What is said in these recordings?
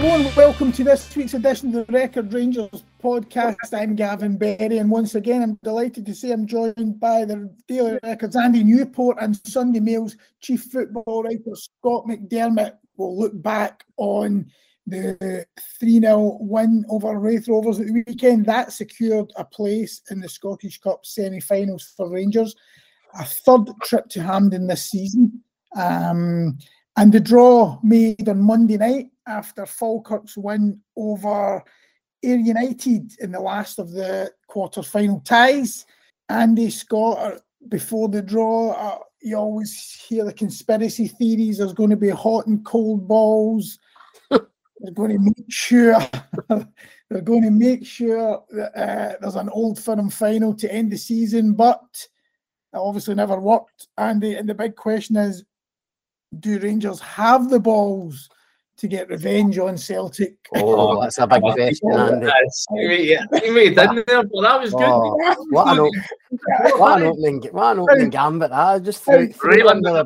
Hello and welcome to this week's edition of the Record Rangers podcast. I'm Gavin Berry, and once again, I'm delighted to say I'm joined by the Daily Records Andy Newport and Sunday Mail's chief football writer Scott McDermott. We'll look back on the 3 0 win over Raith Rovers at the weekend. That secured a place in the Scottish Cup semi finals for Rangers, a third trip to Hampden this season. Um, and the draw made on Monday night after Falkirk's win over Ayr United in the last of the quarter final ties. Andy Scott, before the draw, uh, you always hear the conspiracy theories. There's going to be hot and cold balls. they're going to make sure they're going to make sure that uh, there's an old firm final to end the season, but it obviously never worked. Andy, and the big question is, do Rangers have the balls to get revenge on Celtic. Oh, that's a big oh, question, Andy. yeah, he didn't there, but that was good. Oh, what, an, op- what, an opening, what an opening gambit! I just threw, threw Right under the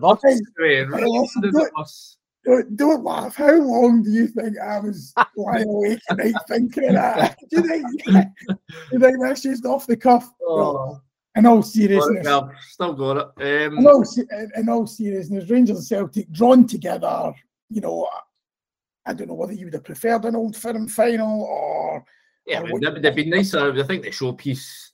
bus. Don't, don't laugh. How long do you think I was lying awake at night thinking of that? Do you think, do you think that's just off the cuff? Oh. In all seriousness, Well, still got it. in Um, all, se- in all seriousness, Rangers and Celtic drawn together, you know, I don't know whether you would have preferred an old firm final or. yeah, or I mean, they'd, they'd be nicer. I think the showpiece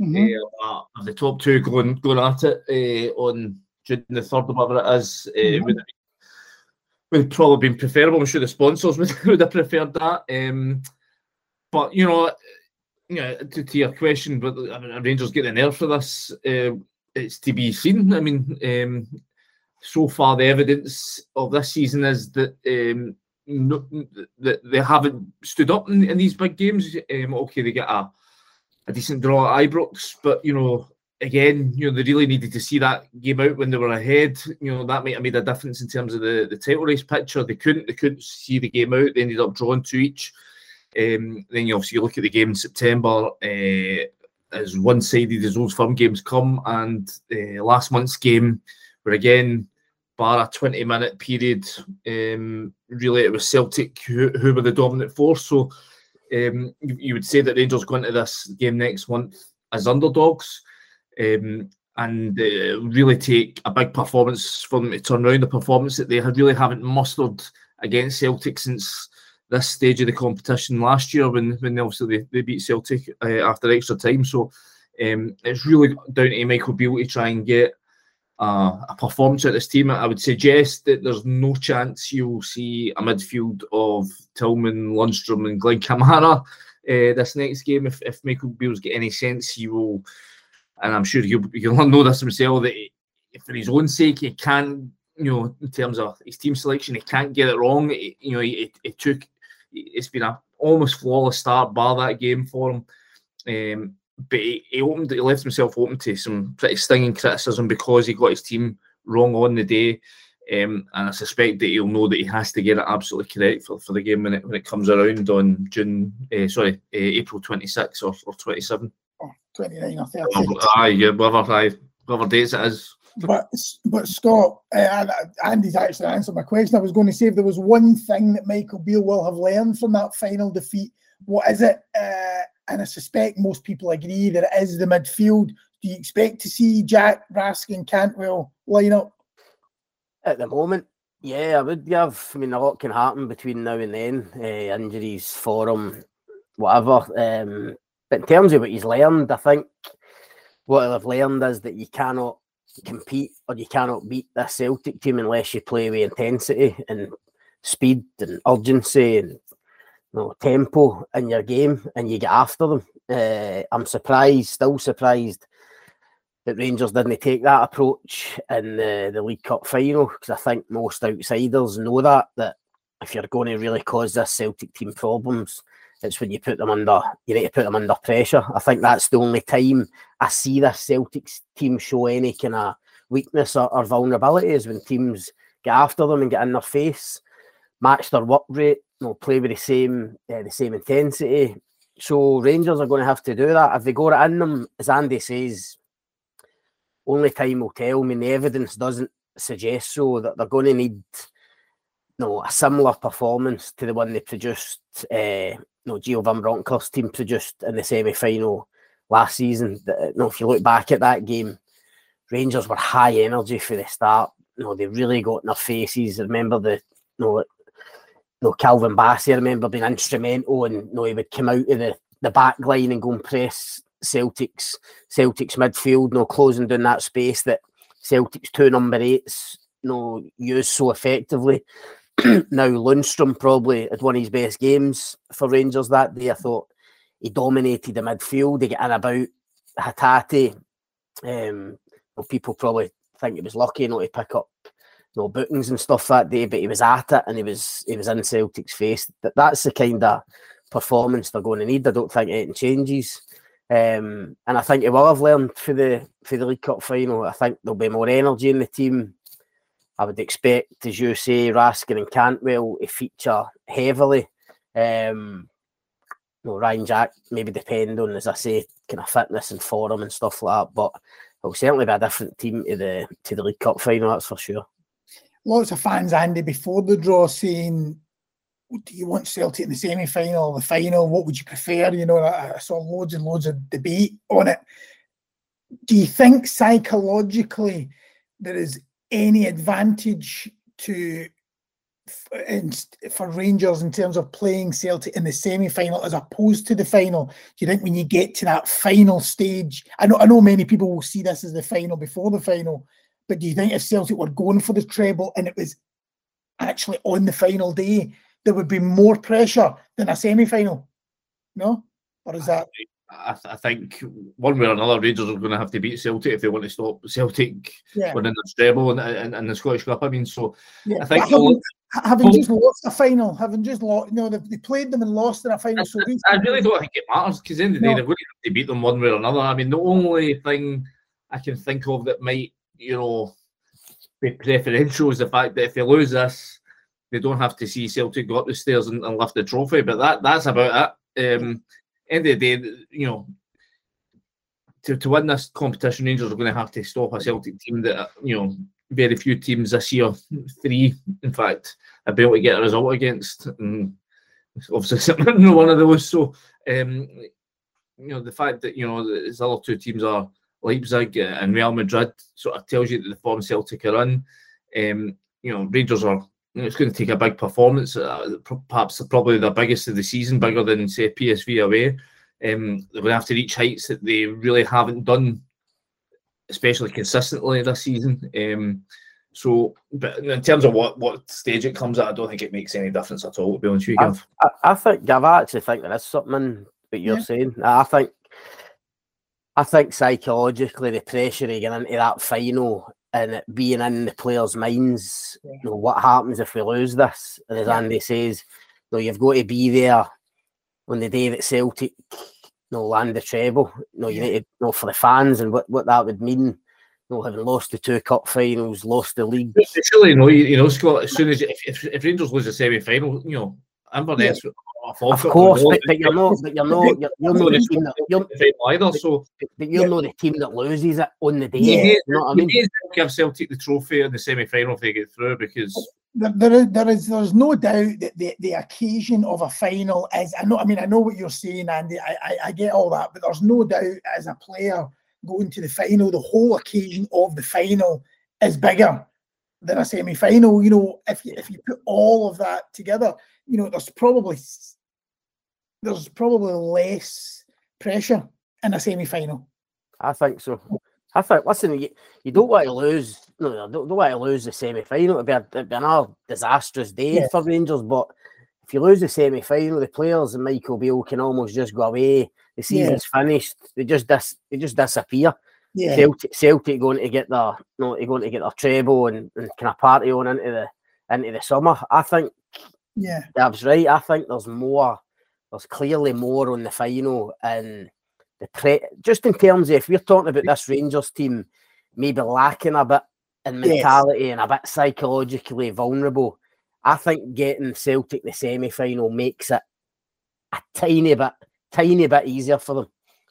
Mhm. uh, of the top two going going at it uh, on June the third, or whatever it is, uh, Mhm. would would probably been preferable. I'm sure the sponsors would, would have preferred that. Um, but you know, to, to your question, but I mean, Rangers getting an for this? Uh, it's to be seen. I mean, um, so far the evidence of this season is that um, no, that they haven't stood up in, in these big games. Um, okay, they get a a decent draw at Ibrox, but you know, again, you know, they really needed to see that game out when they were ahead. You know, that might have made a difference in terms of the, the title race picture. They couldn't they couldn't see the game out. They ended up drawing to each. Um, then you obviously look at the game in September. Uh, as one-sided as those firm games come, and uh, last month's game, where again, bar a twenty-minute period, um, really it was Celtic who, who were the dominant force. So um, you, you would say that Rangers go into this game next month as underdogs, um, and uh, really take a big performance from them to turn around the performance that they really haven't mustered against Celtic since this stage of the competition last year when when obviously they, they beat Celtic uh, after extra time. So um, it's really down to Michael Beale to try and get uh, a performance of this team. I would suggest that there's no chance you'll see a midfield of Tillman, Lundstram, and Glenn Kamara uh, this next game. If, if Michael Beale's get any sense, he will, and I'm sure he'll, he'll know this himself, that he, for his own sake, he can't, you know, in terms of his team selection, he can't get it wrong. It- you know, it took, it's been a almost flawless start, bar that game for him. Um, but he, he opened, he left himself open to some pretty stinging criticism because he got his team wrong on the day. Um, and I suspect that he'll know that he has to get it absolutely correct for, for the game when it when it comes around on June, uh, sorry, uh, April 26 or, or 27. or 29 or 30. Aye, yeah, whatever, aye, whatever dates it is. But but Scott, uh, Andy's actually answered my question. I was going to say if there was one thing that Michael Beale will have learned from that final defeat, what is it? Uh, and I suspect most people agree that it is the midfield. Do you expect to see Jack, Raskin, Cantwell line up? At the moment, yeah, I would give. I mean, a lot can happen between now and then. Uh, injuries, form, whatever. Um, but in terms of what he's learned, I think what I've learned is that you cannot compete or you cannot beat this Celtic team unless you play with intensity and speed and urgency and no tempo in your game and you get after them. Uh, I'm surprised, still surprised that Rangers didn't take that approach in the, the League Cup final because I think most outsiders know that that if you're going to really cause this Celtic team problems, it's when you put them under you need to put them under pressure. I think that's the only time I see this Celtics team show any kind of weakness or, or vulnerability is when teams get after them and get in their face, match their work rate, you know, play with the same uh, the same intensity. So Rangers are going to have to do that. If they go in them, as Andy says, only time will tell. I mean, the evidence doesn't suggest so that they're going to need you know, a similar performance to the one they produced, uh, you know, Gio Van team produced in the semi final last season. You know, if you look back at that game, Rangers were high energy for the start. You know, they really got in their faces. I remember the, you know, you know Calvin Bassey, I remember being instrumental and you know, he would come out of the, the back line and go and press Celtics Celtics midfield, you know, closing down that space that Celtics two number eights you know, used so effectively. now Lundstram probably had one of his best games for Rangers that day. I thought he dominated the midfield. He got in about Hatate. Um, well, people probably think he was lucky not to pick up know, bookings and stuff that day, but he was at it and he was he was in Celtic's face. That that's the kind of performance they're going to need. I don't think anything changes. Um, and I think he will have learned for the for the League Cup final. I think there'll be more energy in the team. I would expect, as you say, Raskin and Cantwell to feature heavily. Um, Ryan Jack maybe depend on, as I say, kind of fitness and form and stuff like that. But it'll certainly be a different team to the to the League Cup final, that's for sure. Lots of fans, Andy, before the draw saying, do you want Celtic in the semi final, the final? What would you prefer? You know, I saw loads and loads of debate on it. Do you think psychologically there is any advantage to for Rangers in terms of playing Celtic in the semi final as opposed to the final? Do you think when you get to that final stage, I know I know many people will see this as the final before the final, but do you think if Celtic were going for the treble and it was actually on the final day, there would be more pressure than a semi final? No? Or is that I, I, think one way or another, Rangers are going to have to beat Celtic if they want to stop Celtic yeah. winning the treble and, and, and, the Scottish Cup. I mean, so yeah. I think having, having just lost a final, having just lost, you know, they, they played them and lost in a final. I, so I, I really don't think it matters because in the, the no. day they're going to have to beat them one way or another. I mean, the only thing I can think of that might, you know, be preferential is the fact that if they lose this, they don't have to see Celtic go up the stairs and, and lift the trophy. But that that's about it. Um, end of the day, you know, to, to win this competition, Rangers are going to have to stop a Celtic team that, you know, very few teams this year, three, in fact, been able to get a result against. And obviously, one of those. So, um, you know, the fact that, you know, the other two teams are Leipzig and Real Madrid sort of tells you that the form Celtic are in. Um, you know, Rangers are it's going to take a big performance, uh, perhaps probably the biggest of the season, bigger than say PSV away. Um, they're going to have to reach heights that they really haven't done, especially consistently this season. Um, so, but in terms of what what stage it comes at, I don't think it makes any difference at all. To be honest with you, Gav. I, I, I think Gav, I actually think there is something that you're yeah. saying. I think, I think psychologically the pressure of getting into that final and it being in the players' minds, yeah. you know, what happens if we lose this? And as Andy says, you know, you've got to be there on the day that Celtic you know, land the treble. You know, you need to you know for the fans and what, what that would mean. You know, having lost the two cup finals, lost the league. Surely, you know, you, you know, Scott. As soon as if, if, if Rangers lose the semi final, you know, Inverness yeah. Of course, but, but, you're not, but you're not, you're, you're not the team that you're, either, so but you're yeah. not the team that loses it on the day. Yeah. You know what I mean? Give Celtic the trophy in the semi final if they get through because there, there is there is there's no doubt that the, the occasion of a final is I know I mean I know what you're saying Andy I, I, I get all that but there's no doubt as a player going to the final the whole occasion of the final is bigger than a semi final you know if you if you put all of that together you know there's probably there's probably less pressure in a semi final. I think so. I think. Listen, you, you don't want to lose. No, don't, don't want to lose the semi final. It'd be, a, it'd be another disastrous day yeah. for Rangers. But if you lose the semi final, the players and Michael Beale can almost just go away. The season's yeah. finished. They just dis- they just disappear. Yeah. Celtic, Celtic going to get their no, they're going to get their treble and, and kind of party on into the into the summer. I think. Yeah, that's right. I think there's more. There's clearly more on the final and the pre- just in terms of if we're talking about this Rangers team maybe lacking a bit in mentality yes. and a bit psychologically vulnerable. I think getting Celtic the semi final makes it a tiny bit, tiny bit easier for them.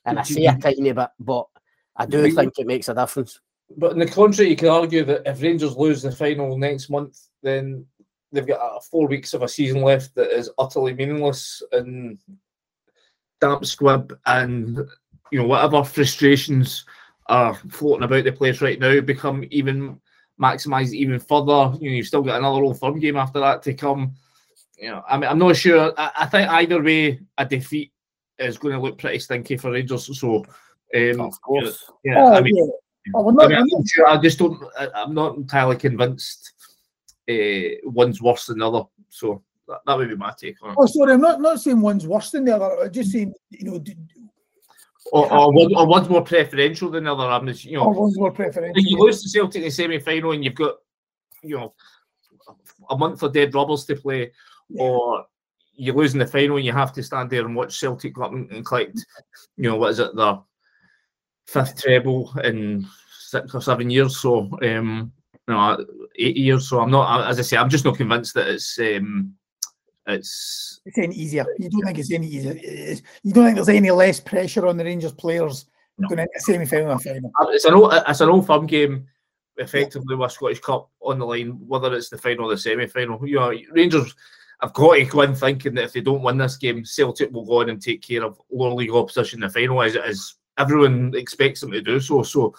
And I say a tiny bit, but I do think it makes a difference. But in the contrary, you can argue that if Rangers lose the final next month, then they've got uh, four weeks of a season left that is utterly meaningless and damp squib, and you know whatever frustrations are floating about the place right now become even maximised even further. You know, you've still got another old firm game after that to come. You know, I mean, I'm not sure. I, I think either way, a defeat is going to look pretty stinky for Rangers. So, um, of course, yeah. Oh, I mean, yeah. Oh, not, I, mean, I'm sure, I just don't. I, am not entirely convinced uh, one's worse than the other. So that, that would be my take on it. Oh, sorry, I'm not not saying one's worse than the other. I'm just saying, you know, or, or, one, or one's more preferential than the other. I mean, you know, or one's more preferential. You lose to Celtic in the semi final and you've got, you know, a month of dead rubbers to play, yeah. or you lose in the final and you have to stand there and watch Celtic go up and collect, you know, what is it, their fifth treble in six or seven years. So, um, know, eight years. So I'm not, as I say, I'm just not convinced that it's um, it's it's any easier. You don't think it's any easier. It's, you don't think there's any less pressure on the Rangers players no. going into semi final final. Uh, it's an old, it's an old firm game, effectively with Scottish Cup on the line, whether it's the final or the semi final. You know, Rangers have got to go in thinking that if they don't win this game, Celtic will go on and take care of lower league opposition in the final, as, as everyone expects them to do so. So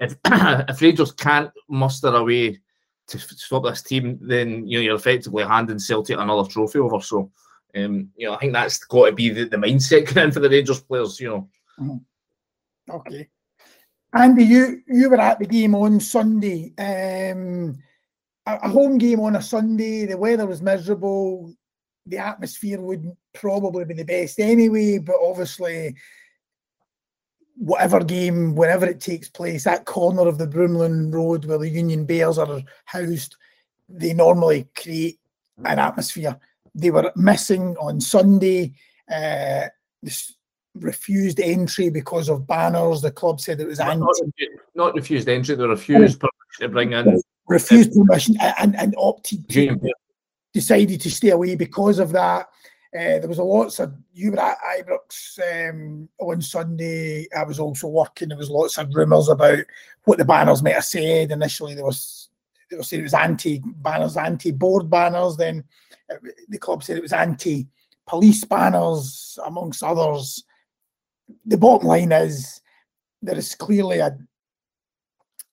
if if Rangers can't muster a way to stop this team, then you know you're effectively handing Celtic another trophy over. So, um, you know, I think that's got to be the, the mindset going for the Rangers players. You know. Mm-hmm. Okay, Andy, you you were at the game on Sunday. Um, a, a home game on a Sunday. The weather was miserable. The atmosphere wouldn't probably be the best anyway, but obviously whatever game, whenever it takes place, that corner of the Broomloan Road where the Union Bears are housed, they normally create an atmosphere. They were missing on Sunday. Uh, this refused entry because of banners. The club said it was not, not refused entry. They refused permission to bring in. Refused permission and, and opted to, decided to stay away because of that. Uh, there was a lots of you were at Ibrox um, on Sunday. I was also working. There was lots of rumours about what the banners might have said. Initially, there was they were saying it was anti banners, anti board banners. Then uh, the club said it was anti police banners, amongst others. The bottom line is there is clearly a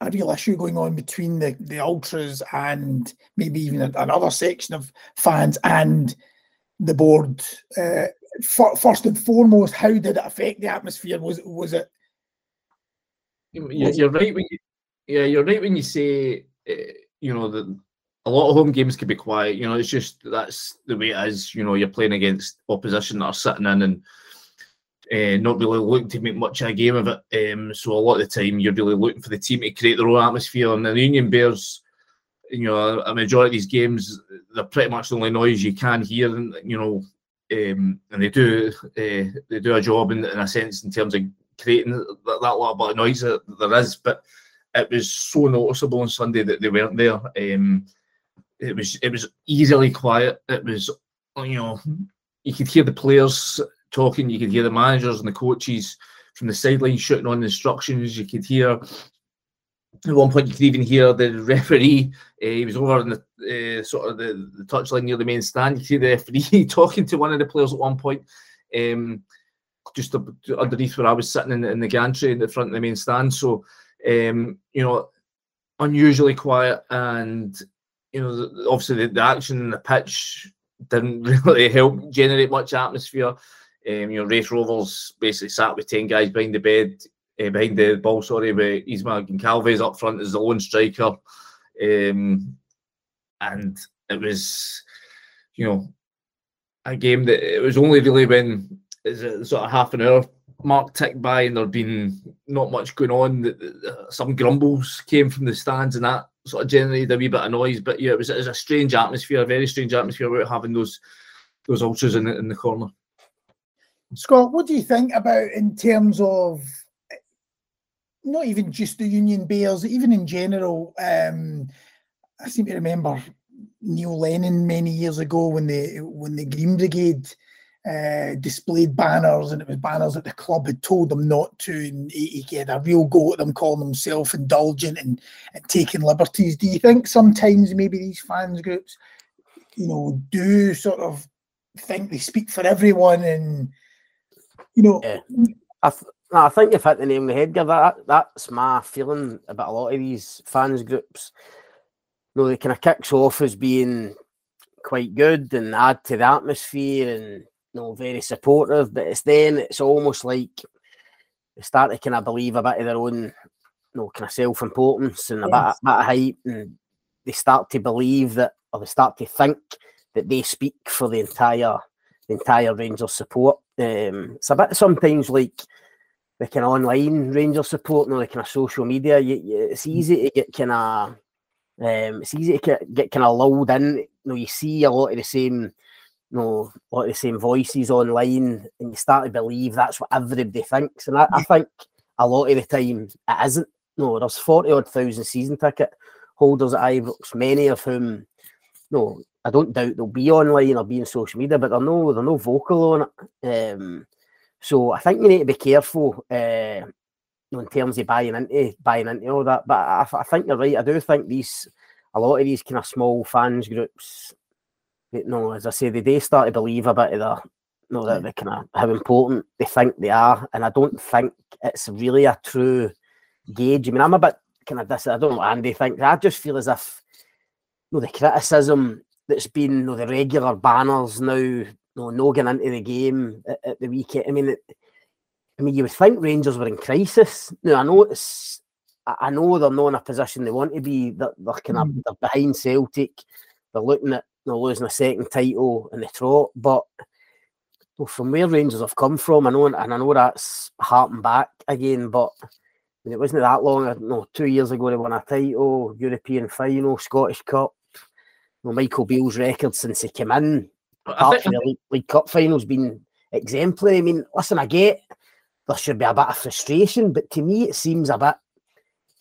a real issue going on between the, the ultras and maybe even another section of fans and the board. Uh, for, first and foremost, how did it affect the atmosphere? Was was it? You're, you're right when you, yeah, you're right when you say uh, you know that a lot of home games can be quiet. You know, it's just that's the way it is. You know, you're playing against opposition that are sitting in and uh, not really looking to make much of a game of it. Um, so a lot of the time, you're really looking for the team to create their own atmosphere. And the Union Bears you know, a majority of these games, they're pretty much the only noise you can hear, and you know, um, and they do uh, they do a job in, in, a sense in terms of creating that, that little bit of noise that there is. But it was so noticeable on Sunday that they weren't there. Um, it was it was easily quiet. It was you know you could hear the players talking, you could hear the managers and the coaches from the sideline shooting on instructions. You could hear at one point, you could even hear the referee. Uh, he was over in the uh, sort of the, the touchline near the main stand. You see the referee talking to one of the players at one point, um, just underneath where I was sitting in, in the gantry in the front of the main stand. So, um, you know, unusually quiet, and you know, obviously the, the action in the pitch didn't really help generate much atmosphere. Um, you know, Raith Rovers basically sat with ten guys behind the bed uh, behind the ball, sorry, with Ismail Goncalves up front as the lone striker. Um, and it was, you know, a game that it was only really when sort of half an hour mark ticked by and there'd been not much going on. That some grumbles came from the stands and that sort of generated a wee bit of noise. But yeah, it was, it was a strange atmosphere, a very strange atmosphere about having those those ultras in the, in the corner. Scott, what do you think about in terms of not even just the Union Bears, even in general? Um, I seem to remember Neil Lennon many years ago when the when the Green Brigade uh, displayed banners, and it was banners that the club had told them not to, and he, he had a real go at them, calling them self-indulgent and, and taking liberties. Do you think sometimes maybe these fans groups, you know, do sort of think they speak for everyone, and you know? Yeah. I, th- I think you've hit the name on the head, That, that's my feeling about a lot of these fans groups. You know, they kind of kicks off as being quite good and add to the atmosphere and know, very supportive, but it's then it's almost like they start to kind of believe a bit of their own, you know, kind of self importance and a yes. bit, bit of hype, and they start to believe that, or they start to think that they speak for the entire the entire Rangers support. Um, it's a bit sometimes like the kind of online Rangers support, and know, the kind of social media. You, you, it's mm. easy to get kind of um, it's easy to get, get kind of lulled in. You know, you see a lot of the same you know, a lot of the same voices online, and you start to believe that's what everybody thinks. And I, I think a lot of the time it isn't. No, there's 40 odd thousand season ticket holders at Ibrox, many of whom, no, I don't doubt they'll be online or be in social media, but they're no, they're no vocal on it. Um, so I think you need to be careful uh, in terms of buying into buying into all that. But I, I think you're right. I do think these a lot of these kind of small fans groups you know, as I say, they do start to believe a bit of the, you know, that they kind of how important they think they are, and I don't think it's really a true gauge. I mean, I'm a bit kind of this. I don't know what Andy thinks. I just feel as if, you know, the criticism that's been, you know, the regular banners now, know, no getting into the game at, at the weekend. I mean, it, I mean, you would think Rangers were in crisis. Now I know it's, I know they're not in a position they want to be. They're, they're kind of mm. they're behind Celtic. They're looking at know, losing a second title in the trot. But well, from where Rangers have come from, I know, and I know that's harping back again, but I mean, it wasn't that long, no, two years ago they won a title, European final, Scottish Cup. You know, Michael Beale's record since he came in, apart from the League, League Cup finals, been exemplary. I mean, listen, I get there should be a bit of frustration, but to me, it seems a bit,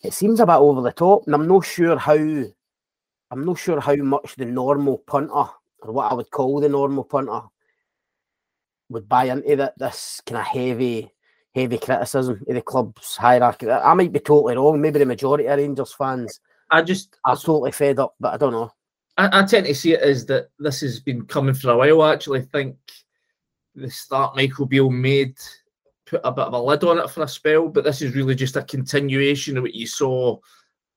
it seems a bit over the top, and I'm not sure how I'm not sure how much the normal punter, or what I would call the normal punter, would buy into that this kind of heavy, heavy criticism of the club's hierarchy. I might be totally wrong. Maybe the majority of Rangers fans, I just are totally fed up, but I don't know. I, I tend to see it as that this has been coming for a while. I actually think the start Michael Beale made put a bit of a lid on it for a spell, but this is really just a continuation of what you saw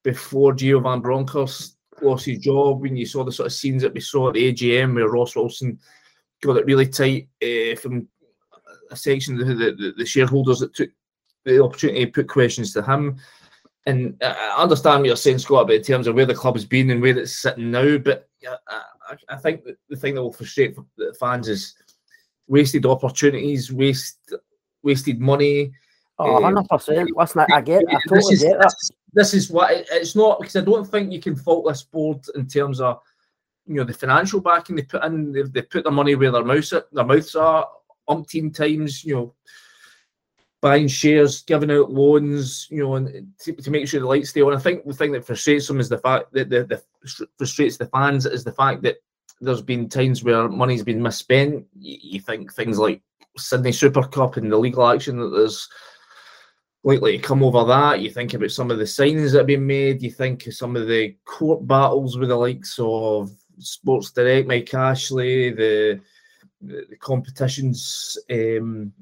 before Gio Van Bronckhorst lost his job, when you saw the sort of scenes that we saw at the AGM where Ross Wilson got it really tight uh, from a section of the, the, the, shareholders that took the opportunity to put questions to him. And uh, I understand what you're saying, Scott, about in terms of where the club has been and where it's sitting now. But I, I think the thing that will frustrate the fans is wasted opportunities, waste, wasted money. Oh, eh, 100%. Listen, I get I totally is, get that this is what it's not because I don't think you can fault this board in terms of you know the financial backing they put in. They, they put their money where their mouths their mouths are. Umpteen times, you know, buying shares, giving out loans, you know, and to, to, make sure the lights stay on. I think the thing that frustrates them is the fact that the, the frustrates the fans is the fact that there's been times where money's been misspent. You, you think things like Sydney Super Cup and the legal action that there's likely to come over that. You think about some of the signings that have been made. You think of some of the court battles with the likes of Sports Direct, Mike Ashley, the the, competitions um,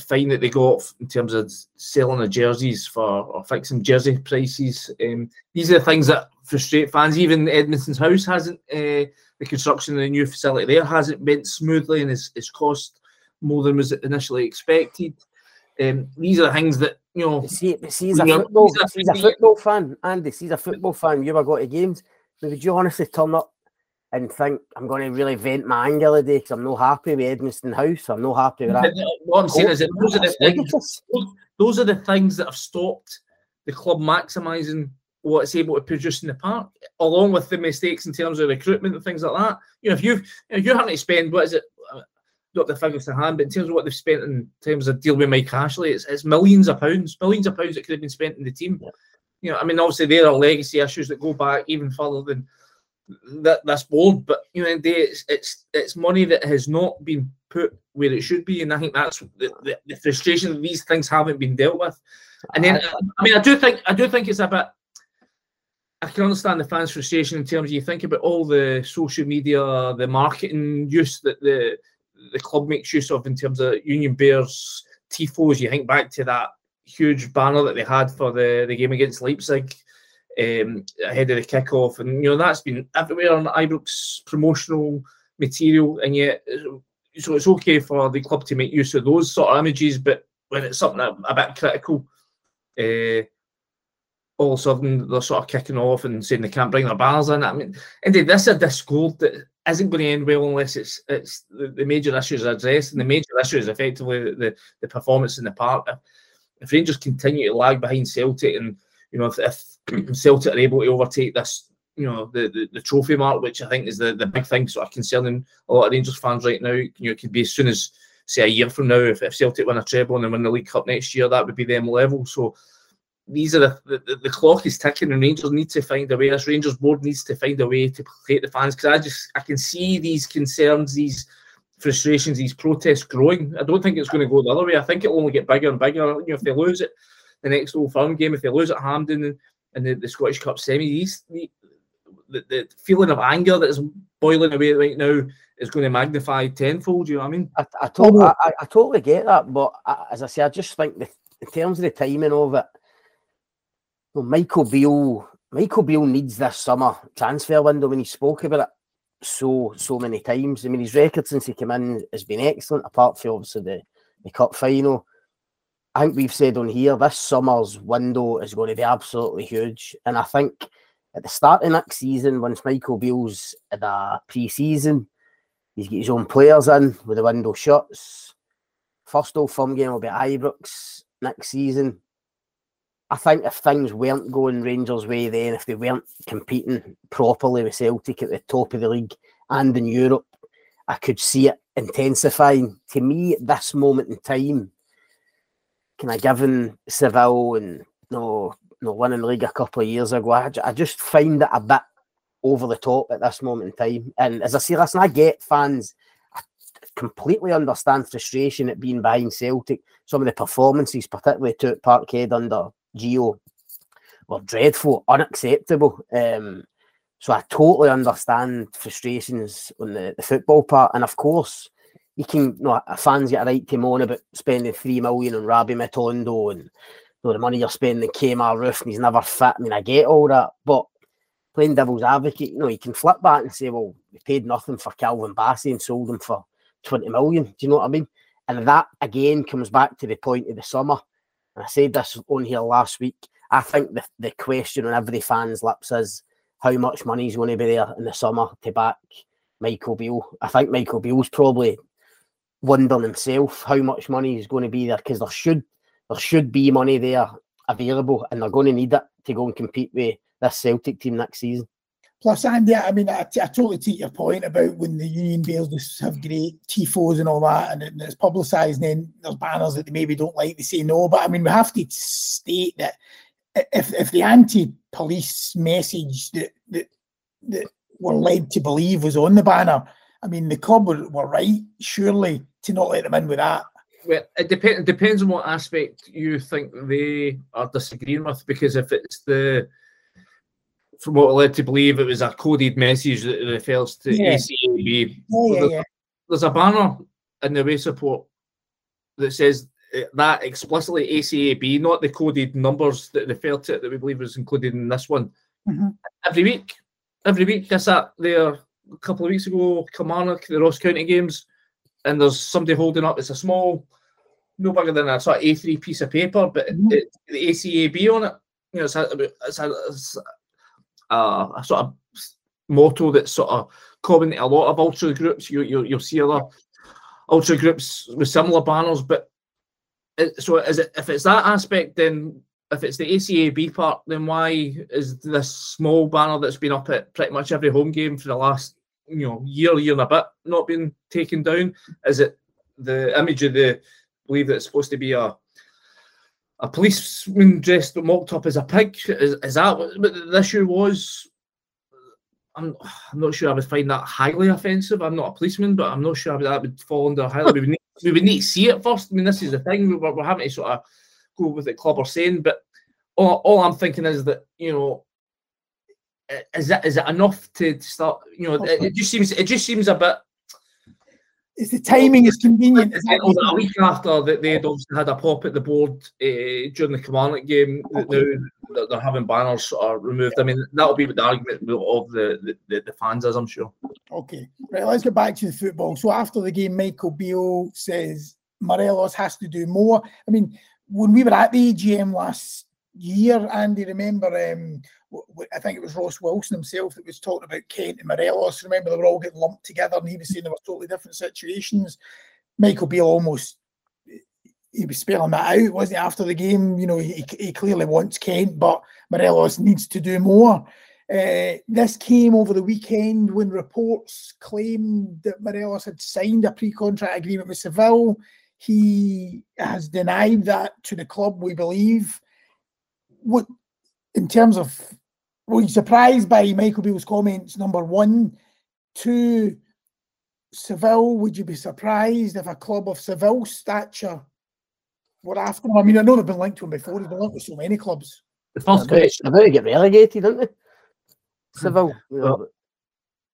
fine that they got in terms of selling the jerseys for or fixing jersey prices. Um, these are the things that frustrate fans. Even Edmiston House hasn't uh, the construction of the new facility there hasn't went smoothly and it's, it's cost more than was initially expected. Um, these are the things that you know. See, see, he's a football, he's a football fan, Andy. He's a football fan. You ever go to games? Would you honestly turn up and think I'm going to really vent my anger today because I'm not happy with Edmiston House. I'm not happy with that. What I'm saying is that those are the things. Those are the things that have stopped the club maximising what it's able to produce in the park, along with the mistakes in terms of recruitment and things like that. You know, if you've if you're having to spend what is it, uh, not the figures to hand, but in terms of what they've spent in terms of deal with Mike Ashley, it's, it's millions of pounds, millions of pounds that could have been spent in the team. Yeah. You know, I mean, obviously there are legacy issues that go back even further than that this board, but you know, it's it's it's money that has not been put where it should be, and I think that's the, the, the frustration that these things haven't been dealt with. And then, I mean, I do think I do think it's a bit. I can understand the fans' frustration in terms of you think about all the social media, the marketing use that the the club makes use of in terms of Union Bears tifos. You think back to that huge banner that they had for the, the game against Leipzig um, ahead of the kickoff, and you know that's been everywhere on Ibrox promotional material, and yet so it's okay for the club to make use of those sort of images, but when it's something a, a bit critical, uh, all of a sudden they're sort of kicking off and saying they can't bring their banners in. I mean, indeed, this is a discord that isn't going to end well unless it's it's the, the major issues addressed, and the major issue is effectively the, the, the performance in the park. If Rangers continue to lag behind Celtic, and you know if, if Celtic are able to overtake this, you know the, the, the trophy mark, which I think is the, the big thing sort of concerning a lot of Rangers fans right now. You know, it could be as soon as say a year from now if, if Celtic win a treble and then win the League Cup next year, that would be them level. So these are the, the, the clock is ticking and Rangers need to find a way. This Rangers board needs to find a way to placate the fans because I just I can see these concerns, these frustrations, these protests growing. I don't think it's going to go the other way. I think it will only get bigger and bigger. You know, if they lose it, the next Old Firm game, if they lose at Hampden and the, the Scottish Cup semi, these the, the, the feeling of anger that is boiling away right now is going to magnify tenfold. You know what I mean? I, I, totally, I, I totally get that, but I, as I say, I just think the, in terms of the timing of it well, Michael Beale, Michael Beale needs this summer transfer window when he spoke about it so so many times. I mean, his record since he came in has been excellent, apart from obviously the, the cup final. I think we've said on here this summer's window is going to be absolutely huge. And I think at the start of next season, once Michael Beale's at the pre-season, he's got his own players in with the window shuts. First old firm game will be Ibrox next season. I think if things weren't going Rangers' way then, if they weren't competing properly with Celtic at the top of the league and in Europe, I could see it intensifying. To me, at this moment in time, kind of given Seville and no, winning league a couple of years ago, I, just find it a bit over the top at this moment in time. And as I say, listen, I get fans. I completely understand frustration at being behind Celtic. Some of the performances, particularly to Parkhead under Gio were dreadful, unacceptable. Um, so I totally understand frustrations on the, the football part. And of course, you can, you know, uh, fans get a right to moan about spending three million on Rabbi Matondo and you know, the money you're spending Kemar Roofe and he's never fit. I mean, I get all that, but playing devil's advocate, you know, you can flip back and say, well, we paid nothing for Calvin Bassey and sold him for 20 million. Do you know what I mean? And that again comes back to the point of the summer. And I said this on here last week. I think the, the question on every fan's lips is how much money is going to be there in the summer to back Michael Beale. I think Michael Beale's probably wondering himself how much money is going to be there because there should there should be money there available and they're going to need it to go and compete with this Celtic team next season. Plus, Andy, I mean, I, I totally take your point about when the Union Bears have great tifos and all that, and, it's publicised, and then there's banners that they maybe don't like, they say no. But I mean, we have to state that if if the anti-police message that that, that we're led to believe was on the banner, I mean, the club were, were right, surely, to not let them in with that. Well, it, depends. it depends on what aspect you think they are disagreeing with, because if it's the from what I led to believe it was a coded message that refers to yeah. ACAB. Oh, yeah, there's, yeah. there's, a banner in the way support that says eh, that explicitly ACAB, not the coded numbers that refer to it that we believe was included in this one. Mm-hmm. Every week, every week, I sat there a couple of weeks ago, Kilmarnock, the Ross County games, and there's somebody holding up. It's a small, no bigger than a sort of A3 piece of paper, but mm-hmm. it, the ACAB on it. You know, it's a, it's a, it's a uh, a sort of motto that's sort of common to a lot of ultra groups. You, you you'll see other ultra groups with similar banners, but it, so is it if it's that aspect, then if it's the ACAB part, then why is this small banner that's been up at pretty much every home game for the last you know year, year and a bit not been taken down? Is it the image of the believe that it's supposed to be a a policeman dressed mocked up as a pig? Is, is that what the issue was? I'm, I'm not sure I would find that highly offensive. I'm not a policeman, but I'm not sure that would fall under highly. we, would need, we would need to see it first. I mean, this is the thing. We're, we're having to sort of go with the club are saying, but all, all I'm thinking is that you know, is that is it enough to start? You know, it, it just seems it just seems a bit it's the timing is convenient. a week after that, they had obviously had a pop at the board uh, during the Kilmarnock game. Okay. Now they're having banners are removed. I mean, that'll be the argument of the, the, the fans, as I'm sure. Okay, right. Let's get back to the football. So after the game, Michael Beale says Morelos has to do more. I mean, when we were at the AGM last year, Andy, remember um, I think it was Ross Wilson himself that was talking about Kent and Morelos. Remember, they were all getting lumped together, and he was saying they were totally different situations. Michael Beale almost he was spelling that out, wasn't he? After the game, you know, he, he clearly wants Kent, but Morelos needs to do more. Uh, this came over the weekend when reports claimed that Morelos had signed a pre-contract agreement with Seville. He has denied that to the club, we believe. What, in terms of were you surprised by Michael Beale's comments? Number one, two, Seville. Would you be surprised if a club of Seville stature were after him? I mean, I know they've been linked to him before. He's been linked with so many clubs. The first question, about to get relegated, didn't they? Seville, you know,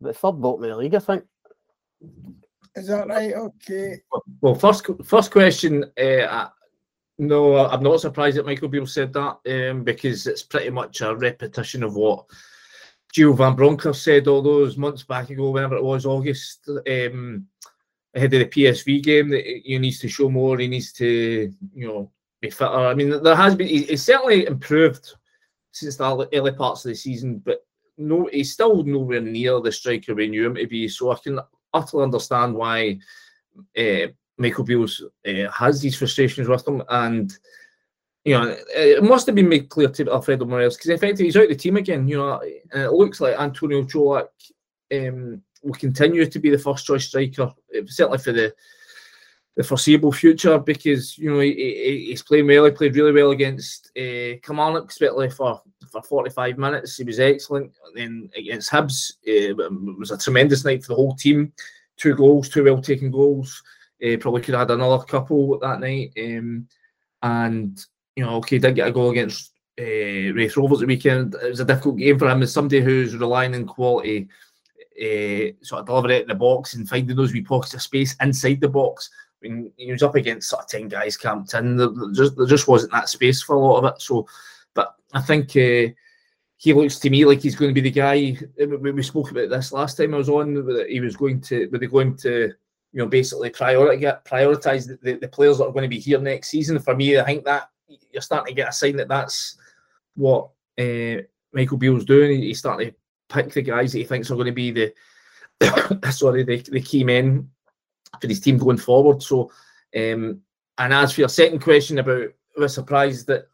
the third bottom of the league, I think. Is that right? Okay. Well, first first question. Uh, no, I'm not surprised that Michael Beale said that um, because it's pretty much a repetition of what Gio Van Bronckhorst said all those months back ago, whenever it was August, um, ahead of the PSV game, that he needs to show more. He needs to, you know, be fitter. I mean, there has been. He's certainly improved since the early parts of the season, but no, he's still nowhere near the striker we knew him to be. So I can utterly understand why. Uh, Michael Beale's uh, has these frustrations with him, and you know it must have been made clear to Alfredo Morelos because effectively he's out of the team again. You know, and it looks like Antonio Colak um, will continue to be the first choice striker, eh, certainly for the the foreseeable future because you know he, he, he's playing well. He played really well against uh, especially for for 45 minutes. He was excellent. And then against Hibs, uh, it was a tremendous night for the whole team. Two goals, two well taken goals. Uh, probably could have had another couple that night. Um, and you know, okay, did get a goal against uh, Raith Rovers the weekend. It was a difficult game for him as somebody who's relying on quality, uh, sort of delivering it in the box and finding those wee pockets of space inside the box. Mean, he was up against sort of ten guys camped in. There just, there just wasn't that space for a lot of it. So, but I think. Uh, he looks to me like he's going to be the guy. We spoke about this last time I was on. He was going to, were they going to you know, basically prioritize prioritize the, the, the, players that are going to be here next season. For me, I think that you're starting to get a sign that that's what uh, Michael Beale's doing. He's starting to pick the guys that he thinks are going to be the sorry the, the key men for his team going forward. So, um, and as for your second question about, I was surprised that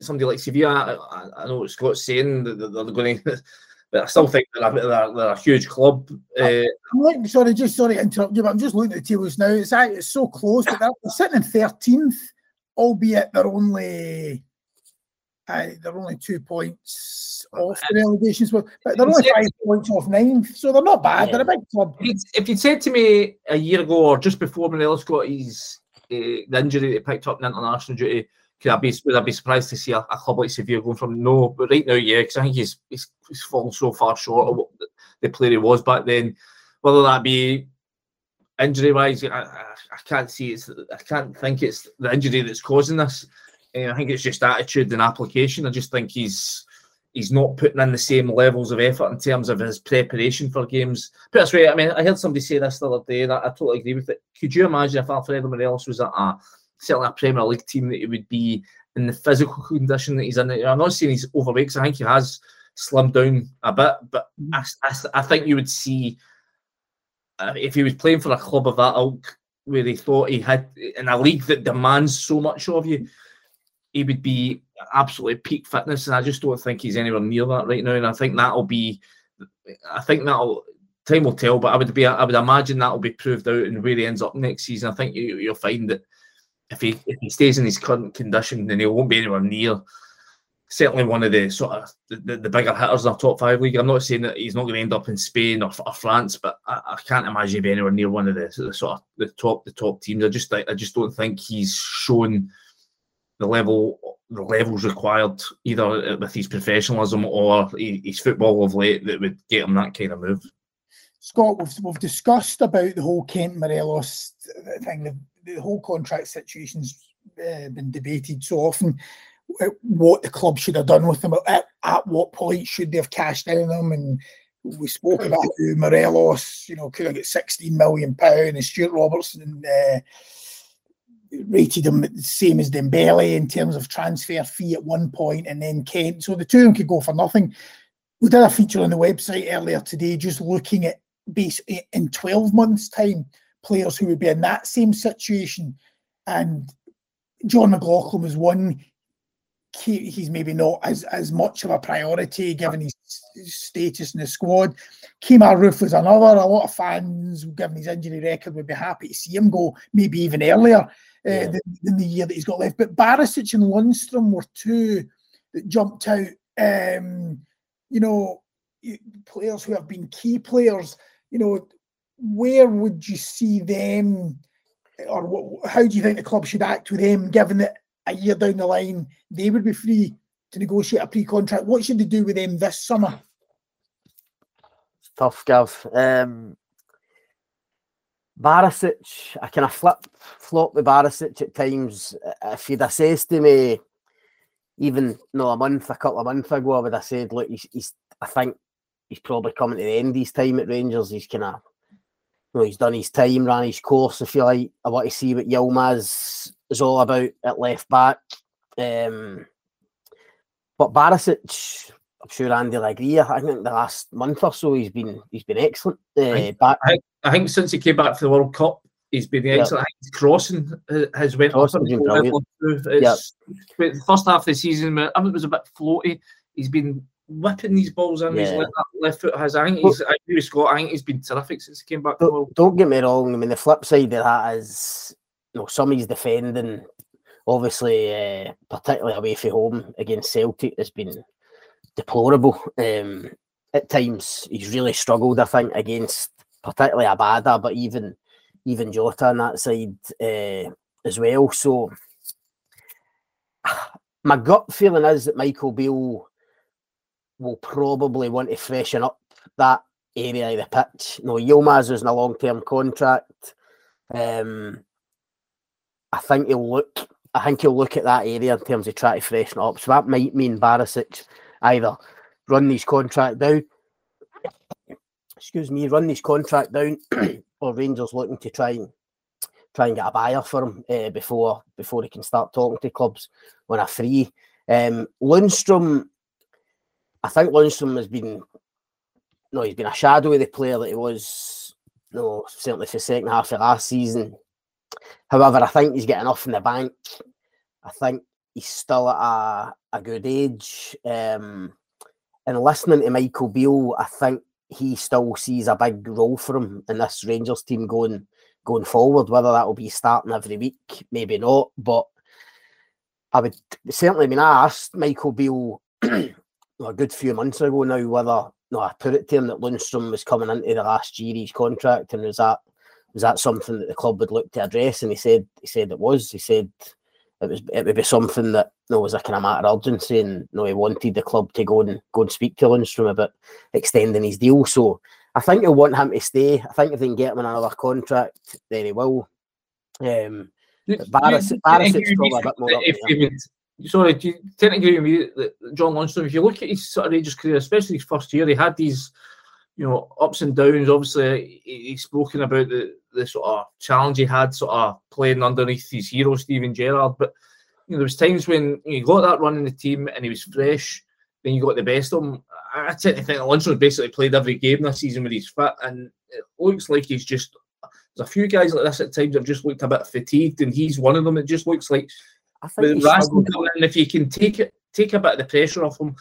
somebody like Sevilla, I, I know what Scott's saying that they're going to but I still think they're a, they're, they're a huge club. Uh, I'm looking, sorry, just sorry to interrupt you, but I'm just looking at the tables now. It's, it's so close, but they're sitting in 13th, albeit they're only uh, they're only two points off the relegation spot, but they're only five points off ninth, so they're not bad. Yeah. They're a big club. If you'd said to me a year ago or just before Morelos got his uh, the injury that he picked up in international duty, could I be would I be surprised to see a, a club like Sevilla going from no, but right now, yeah, because I think he's, he's he's fallen so far short of what the player he was back then. Whether that be injury wise, I, I, I, can't see it's I can't think it's the injury that's causing this. Uh, I think it's just attitude and application. I just think he's he's not putting in the same levels of effort in terms of his preparation for games. Put this way, I mean, I heard somebody say this the other day, and I, I totally agree with it. Could you imagine if Alfredo Morelos was at a certainly a Premier League team that he would be in the physical condition that he's in. I'm not saying he's overweight, because I think he has slimmed down a bit, but mm. I, I, I, think you would see uh, if he was playing for a club of that ilk, where he thought he had in a league that demands so much of you, he would be absolutely peak fitness. And I just don't think he's anywhere near that right now. And I think that'll be, I think that'll time will tell. But I would be, I would imagine that'll be proved out and where he ends up next season. I think you, you'll find that if he if he stays in his current condition, then he won't be anywhere near certainly one of the sort of the, the bigger hitters in our top five league. I'm not saying that he's not going to end up in Spain or, or France, but I, I, can't imagine him anywhere near one of the, the, sort of the top the top teams. I just I just don't think he's shown the level the levels required either with his professionalism or his football of late that would get him that kind of move. Scott, we've, we've discussed about the whole Kent Morelos thing. The, the whole contract situation's uh, been debated so often what the club should have done with them. At, at what point should they have cashed in on them? And we spoke about how Morelos, you know, could have got 16 million pound, and Stewart Robertson uh, rated him the same as Dembele in terms of transfer fee at one point, and then Kent. So the two of them could go for nothing. We did a feature on the website earlier today, just looking at base in 12 months' time players who would be in that same situation, and Jon McLaughlin was one he's maybe not as, as much of a priority given his status in the squad. Kemar Roofe was another. A lot of fans, given his injury record, would be happy to see him go maybe even earlier uh, yeah. than, than, the year that he's got left. But Barisic and Lundstram were two that jumped out. Um, you know, players who have been key players. You know, where would you see them, or what, how do you think the club should act with them, given that a year down the line, they would be free to negotiate a pre-contract. What should they do with them this summer? It's tough, Gav. Um, Barisic, I kind of flip flop with Barisic at times. If you'd have said to me, even no a month, a couple of months ago, I would have said, look, he's, he's I think he's probably coming to the end of his time at Rangers. He's kind of, you know, he's done his time, ran his course. If you like, I want to see what Yilmaz is all about at left back. Um, but Barisic, I'm sure Andy will agree. I think the last month or so he's been he's been excellent. Uh, I, think, back, I, I, think since he came back for the World Cup, he's been excellent. I think crossing has went crossing up. Brilliant. It's, yep. The first half of the season, I think it was a bit floaty. He's been whipping these balls in. Yeah. His left, left foot has. I think he's. I agree with Scott. I think he's been terrific since he came back. Don't, don't get me wrong. I mean, the flip side of that is you know, some he's defending, obviously, uh, particularly away from home against Celtic, has been deplorable. Um, at times, he's really struggled, I think, against particularly Abada, but even even Jota on that side uh, as well. So, my gut feeling is that Michael Beale will probably want to freshen up that area of the pitch. no, Yilmaz is in a long term contract. Um, I think he'll look. I think he'll look at that area in terms of trying to freshen up. So that might mean Barisic either run his contract down. Excuse me, run his contract down, or Rangers looking to try and try and get a buyer for him uh, before before he can start talking to clubs on a free. Um, Lundstram, I think Lundstram has been no, he's been a shadow of the player that he was. No, certainly for the second half of last season. However, I think he's getting off in the bank. I think he's still at a, a good age. Um, and listening to Michael Beale, I think he still sees a big role for him in this Rangers team going going forward. Whether that will be starting every week, maybe not. But I would certainly. I mean, I asked Michael Beale a good few months ago now whether no, I put it to him that Lundstram was coming into the last year of his contract, and was that was that something that the club would look to address? And he said he said it was. He said it was it would be something that you know, was a kind of matter of urgency, and you know, he wanted the club to go and go and speak to Lundstram about extending his deal. So I think he'll want him to stay. I think if they can get him another contract, then he will. Um, Barris, Barris is probably a bit more. If, if, sorry, do you tend to agree with me that John Lundstram, if you look at his sort of Rangers career, especially his first year, he had these you know ups and downs. Obviously, he's spoken about the the sort of challenge he had, sort of playing underneath his hero Steven Gerrard. But you know, there was times when he got that run in the team and he was fresh. then you got the best of him. I tend to think that Lundstram basically played every game this season when he's fit, and it looks like he's just. There's a few guys like this at times have just looked a bit fatigued, and he's one of them. It just looks like with Raskin coming in, if you can take it, take a bit of the pressure off him,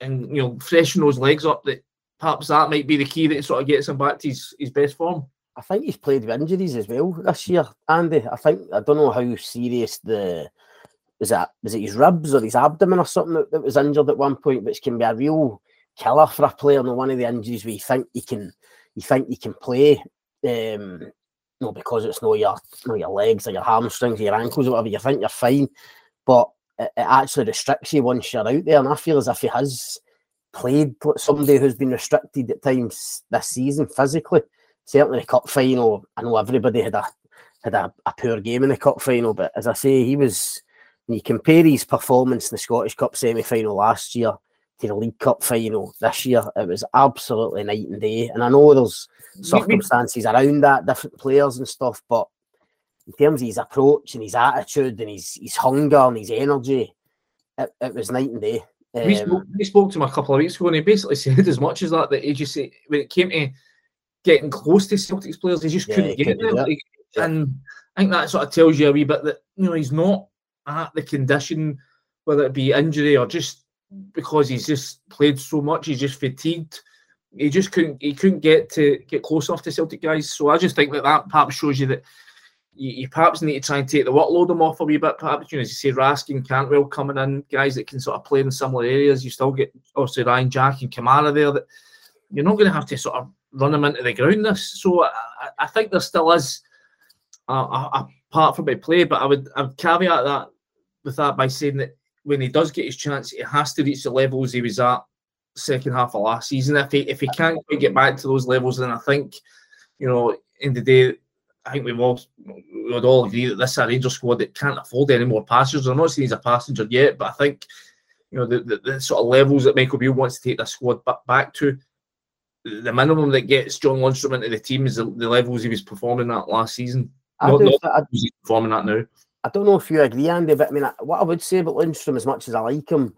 and you know freshen those legs up, that perhaps that might be the key that sort of gets him back to his, his best form. I think he's played with injuries as well this year, Andy. I think I don't know how serious the was that was it his ribs or his abdomen or something that, that was injured at one point, which can be a real killer for a player. No one of the injuries where you think you can you think you can play. Um no, because it's no your no your legs or your hamstrings or your ankles or whatever, you think you're fine. But it, it actually restricts you once you're out there. And I feel as if he has played somebody who's been restricted at times this season physically certainly the cup final. I know everybody had a had a, a poor game in the cup final, but as I say, he was. When you compare his performance in the Scottish Cup semi final last year to the League Cup final this year, it was absolutely night and day. And I know there's circumstances around that, different players and stuff, but in terms of his approach and his attitude and his his hunger and his energy, it, it was night and day. we, Um, spoke, we spoke to him a couple of weeks ago, and he basically said as much as that that he just when it came to getting close to Celtics players, he just Yeah, couldn't he get couldn't do there. it. Like, Yeah. And I think that sort of tells you a wee bit that you know he's not at the condition, whether it be injury or just because he's just played so much, he's just fatigued. He just couldn't he couldn't get to get close enough to Celtic guys. So I just think that that perhaps shows you that you, you perhaps need to try and take the workload them off a wee bit. Perhaps you know, as you say, Raskin, Cantwell coming in, guys that can sort of play in similar areas. You still get obviously Ryan Jack and Kamara there. That you're not going to have to sort of run them into the ground. This, so I, I- think there still is a, a, a part me to play. But I would I would caveat that with that by saying that when he does get his chance, he has to reach the levels he was at second half of last season. If he if he can't quite get back to those levels, then I think you know in the day. I think we've all we would all agree that this is a Rangers squad that can't afford any more passengers. I'm not saying he's a passenger yet, but I think you know the, the, the sort of levels that Michael Beale wants to take the squad back, to. The minimum that gets John Lundstram into the team is the, the levels he was performing at last season. I, Not- do, not- I, He's performing at now. I don't know if you agree, Andy, but I mean, what I would say about Lundstram, as much as I like him,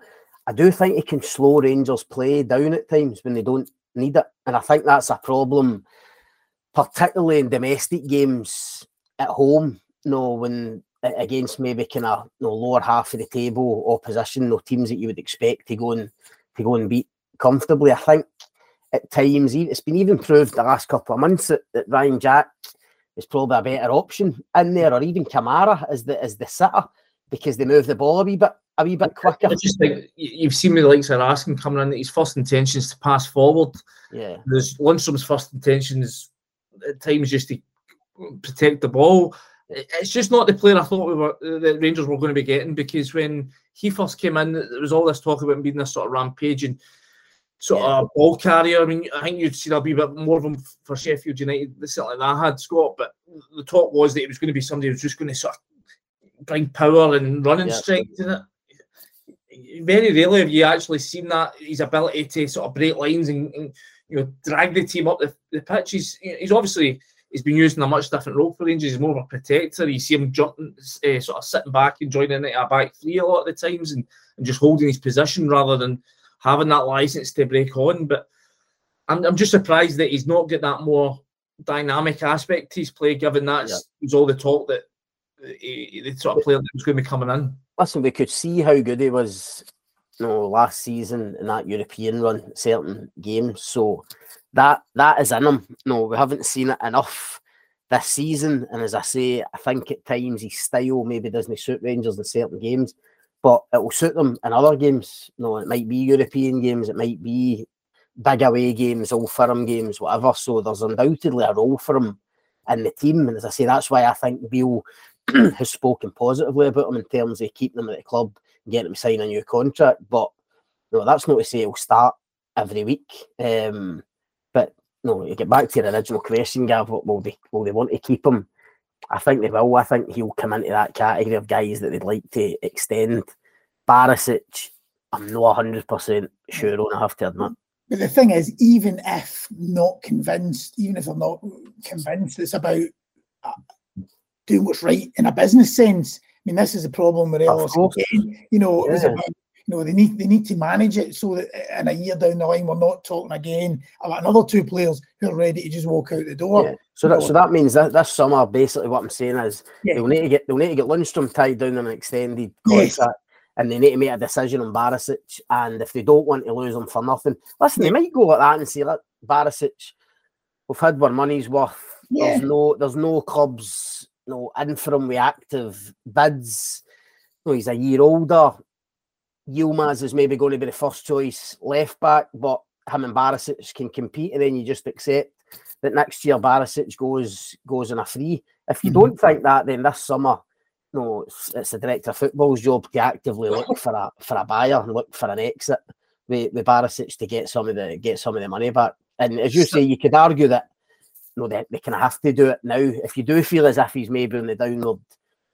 I do think he can slow Rangers' play down at times when they don't need it, and I think that's a problem, particularly in domestic games at home. You know, when against maybe kind of you know, lower half of the table opposition, no teams that you would expect to go and to go and beat comfortably. I think at times it's been even proved the last couple of months that, that Ryan Jack is probably a better option in there, or even Kamara as the as the sitter because they move the ball a wee bit a wee bit quicker. I just think you've seen me the likes of Raskin coming in. His first intention is to pass forward. Yeah, There's Lundstram's first intention is at times just to protect the ball. It's just not the player I thought we were uh, the Rangers were going to be getting because when he first came in, there was all this talk about him being this sort of rampaging sort Yeah. of ball carrier. I mean, I think you'd seen a wee bit more of him for Sheffield United, certainly than I had Scott. But the talk was that it was going to be somebody who's just going to sort of bring power and running Yeah. strength in it. Very rarely have you actually seen that his ability to sort of break lines and, and you know drag the team up the, the pitch. He's he's obviously he's been used in a much different role for Rangers. He's more of a protector. You see him jumping, uh, sort of sitting back and joining into a back three a lot of the times, and, and just holding his position rather than having that license to break on. But I'm I'm just surprised that he's not got that more dynamic aspect to his play, given that's Yeah. was all the talk that he, the sort of player that was going to be coming in. listen, we could see how good he was, you know, last season in that European run, certain games. So that that is in him. No, we haven't seen it enough this season. And as I say, I think at times his style maybe doesn't suit Rangers in certain games, but it will suit them in other games. No, it might be European games, it might be big away games, Old Firm games, whatever. So there's undoubtedly a role for him in the team. And as I say, that's why I think Beale has spoken positively about him in terms of keeping him at the club getting him sign a new contract. But you no, that's not to say he'll start every week. Um, but no, you get back to your original question, Gav. what Will they will they want to keep him? I think they will. I think he'll come into that category of guys that they'd like to extend. Barisic, I'm not hundred percent sure on. I have to admit. But the thing is, even if not convinced, even if I'm not convinced, it's about uh, doing what's right in a business sense. I mean, this is a problem with Ellis. again. You know, it was about you know, they need they need to manage it so that in a year down the line we're not talking again about another two players who are ready to just walk out the door. Yeah. So that so that means that this summer, basically, what I'm saying is Yeah. they'll need to get they'll need to get Lundstram tied down on an extended Yes. contract, and they need to make a decision on Barisic. And if they don't want to lose him for nothing, listen, they might go like that and say, "Look, Barisic, we've had our money's worth. Yeah. There's no there's no clubs no in for him with active bids. No, he's a year older. Yilmaz is maybe going to be the first choice left back, but him and Barisic can compete, and then you just accept that next year Barisic goes goes on a free. If you Mhm. don't think that, then this summer, no, it's, it's the director of football's job to actively look for a for a buyer and look for an exit with, with Barisic to get some of the get some of the money back. And as you say, you could argue that no, they, they kind of have to do it now. If you do feel as if he's maybe on the downward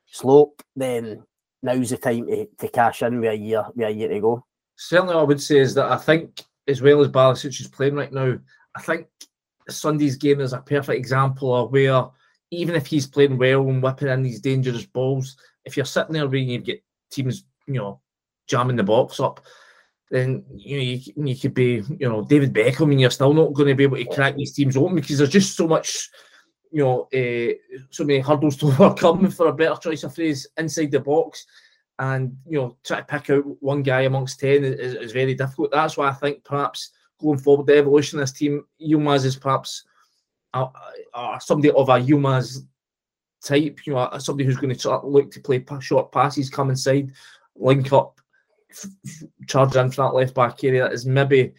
slope, then now's the time to, to cash in with a year with a year to go. Certainly, I would say is that I think, as well as Barisic is playing right now, I think Sunday's game is a perfect example of where even if he's playing well and whipping in these dangerous balls, if you're sitting there where you get teams, you know, jamming the box up, then you know you, you could be, you know, David Beckham, and you're still not going to be able to crack these teams open because there's just so much, you know, uh, so many hurdles to overcome, for a better choice of phrase, inside the box. And you know, try to pick out one guy amongst ten is, is very difficult. That's why I think perhaps going forward, the evolution of this team, Yilmaz is perhaps uh, uh, somebody of a Yilmaz type. You know, somebody who's going to look to play short passes, come inside, link up, charge in for that left back area. Is maybe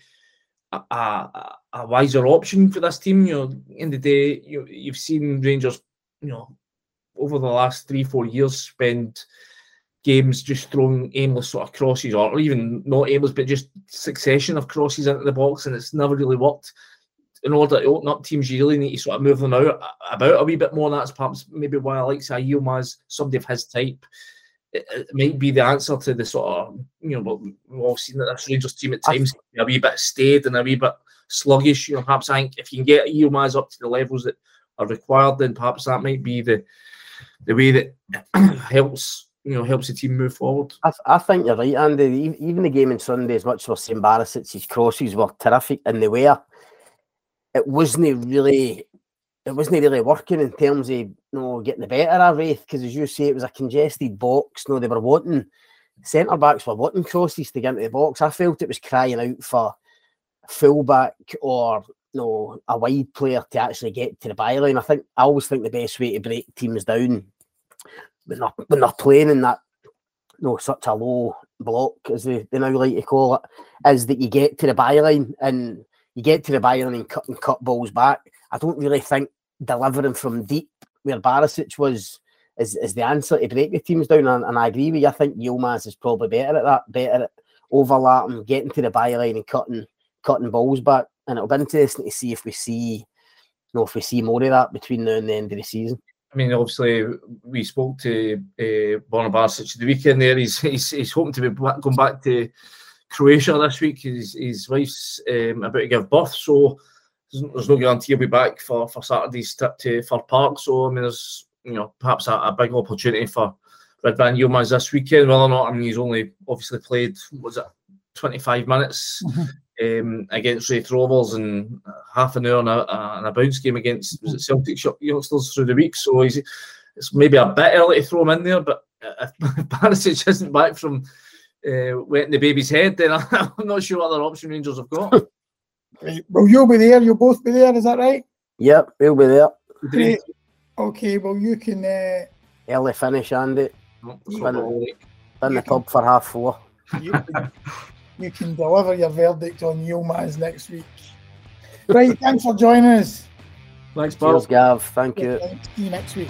a, a, a wiser option for this team. You know, in the day, you you've seen Rangers, you know, over the last three four years spend games just throwing aimless sort of crosses, or even not aimless, but just succession of crosses into the box, and it's never really worked. In order to open up teams, you really need to sort of move them out about a wee bit more. That's perhaps maybe why I like say Yilmaz, somebody of his type. It, it might be the answer to the sort of you know what we've all seen that this Rangers team at times can be a wee bit staid and a wee bit sluggish. You know, perhaps I think if you can get Yilmaz up to the levels that are required, then perhaps that might be the the way that helps you know helps the team move forward. I, th- I think you're right, Andy. Even the game on Sunday, as much as we're saying Barisic's crosses were terrific, and they were, it wasn't really, it wasn't really working in terms of you know getting the better of Raith because, as you say, it was a congested box. No, they were wanting centre backs were wanting crosses to get into the box. I felt it was crying out for a fullback or no a wide player to actually get to the byline. I think I always think the best way to break teams down when they're, when they're playing in that no such a low block as they, they now like to call it, is that you get to the byline and you get to the byline and cut and cut balls back. I don't really think delivering from deep where Barisic was is, is the answer to break the teams down. And, and I agree with you. I think Yilmaz is probably better at that, better at overlapping, getting to the byline and cutting cutting balls back. And it'll be interesting to see if we see you know, if we see more of that between now and the end of the season. I mean, obviously, we spoke to uh, Borna Barisic the weekend there. He's, he's he's hoping to be back, going back to Croatia this week. His, his wife's um, about to give birth, so there's, there's no guarantee he'll be back for, for Saturday's trip to Fir Park. So, I mean, there's you know perhaps a, a big opportunity for Ridvan Yilmaz this weekend. Whether or not, I mean, he's only obviously played, was it 25 minutes um, against Raith Rovers and half an hour and a, and a bounce game against was it Celtic youngsters through the week. So he's it's maybe a bit early to throw him in there, but if Barisic isn't back from uh, wetting the baby's head, then I'm not sure what other option Rangers have got. Right. Well, you'll be there. You'll both be there. Is that right? Yep, we'll be there. Great. Okay. Well, you can. Uh, Early finish, Andy. It's not all right. In the pub for half four. you, can you can deliver your verdict on Yilmaz next week. Right. Thanks for joining us. Thanks, Paul. Cheers, Gav. Thank you. See you next week.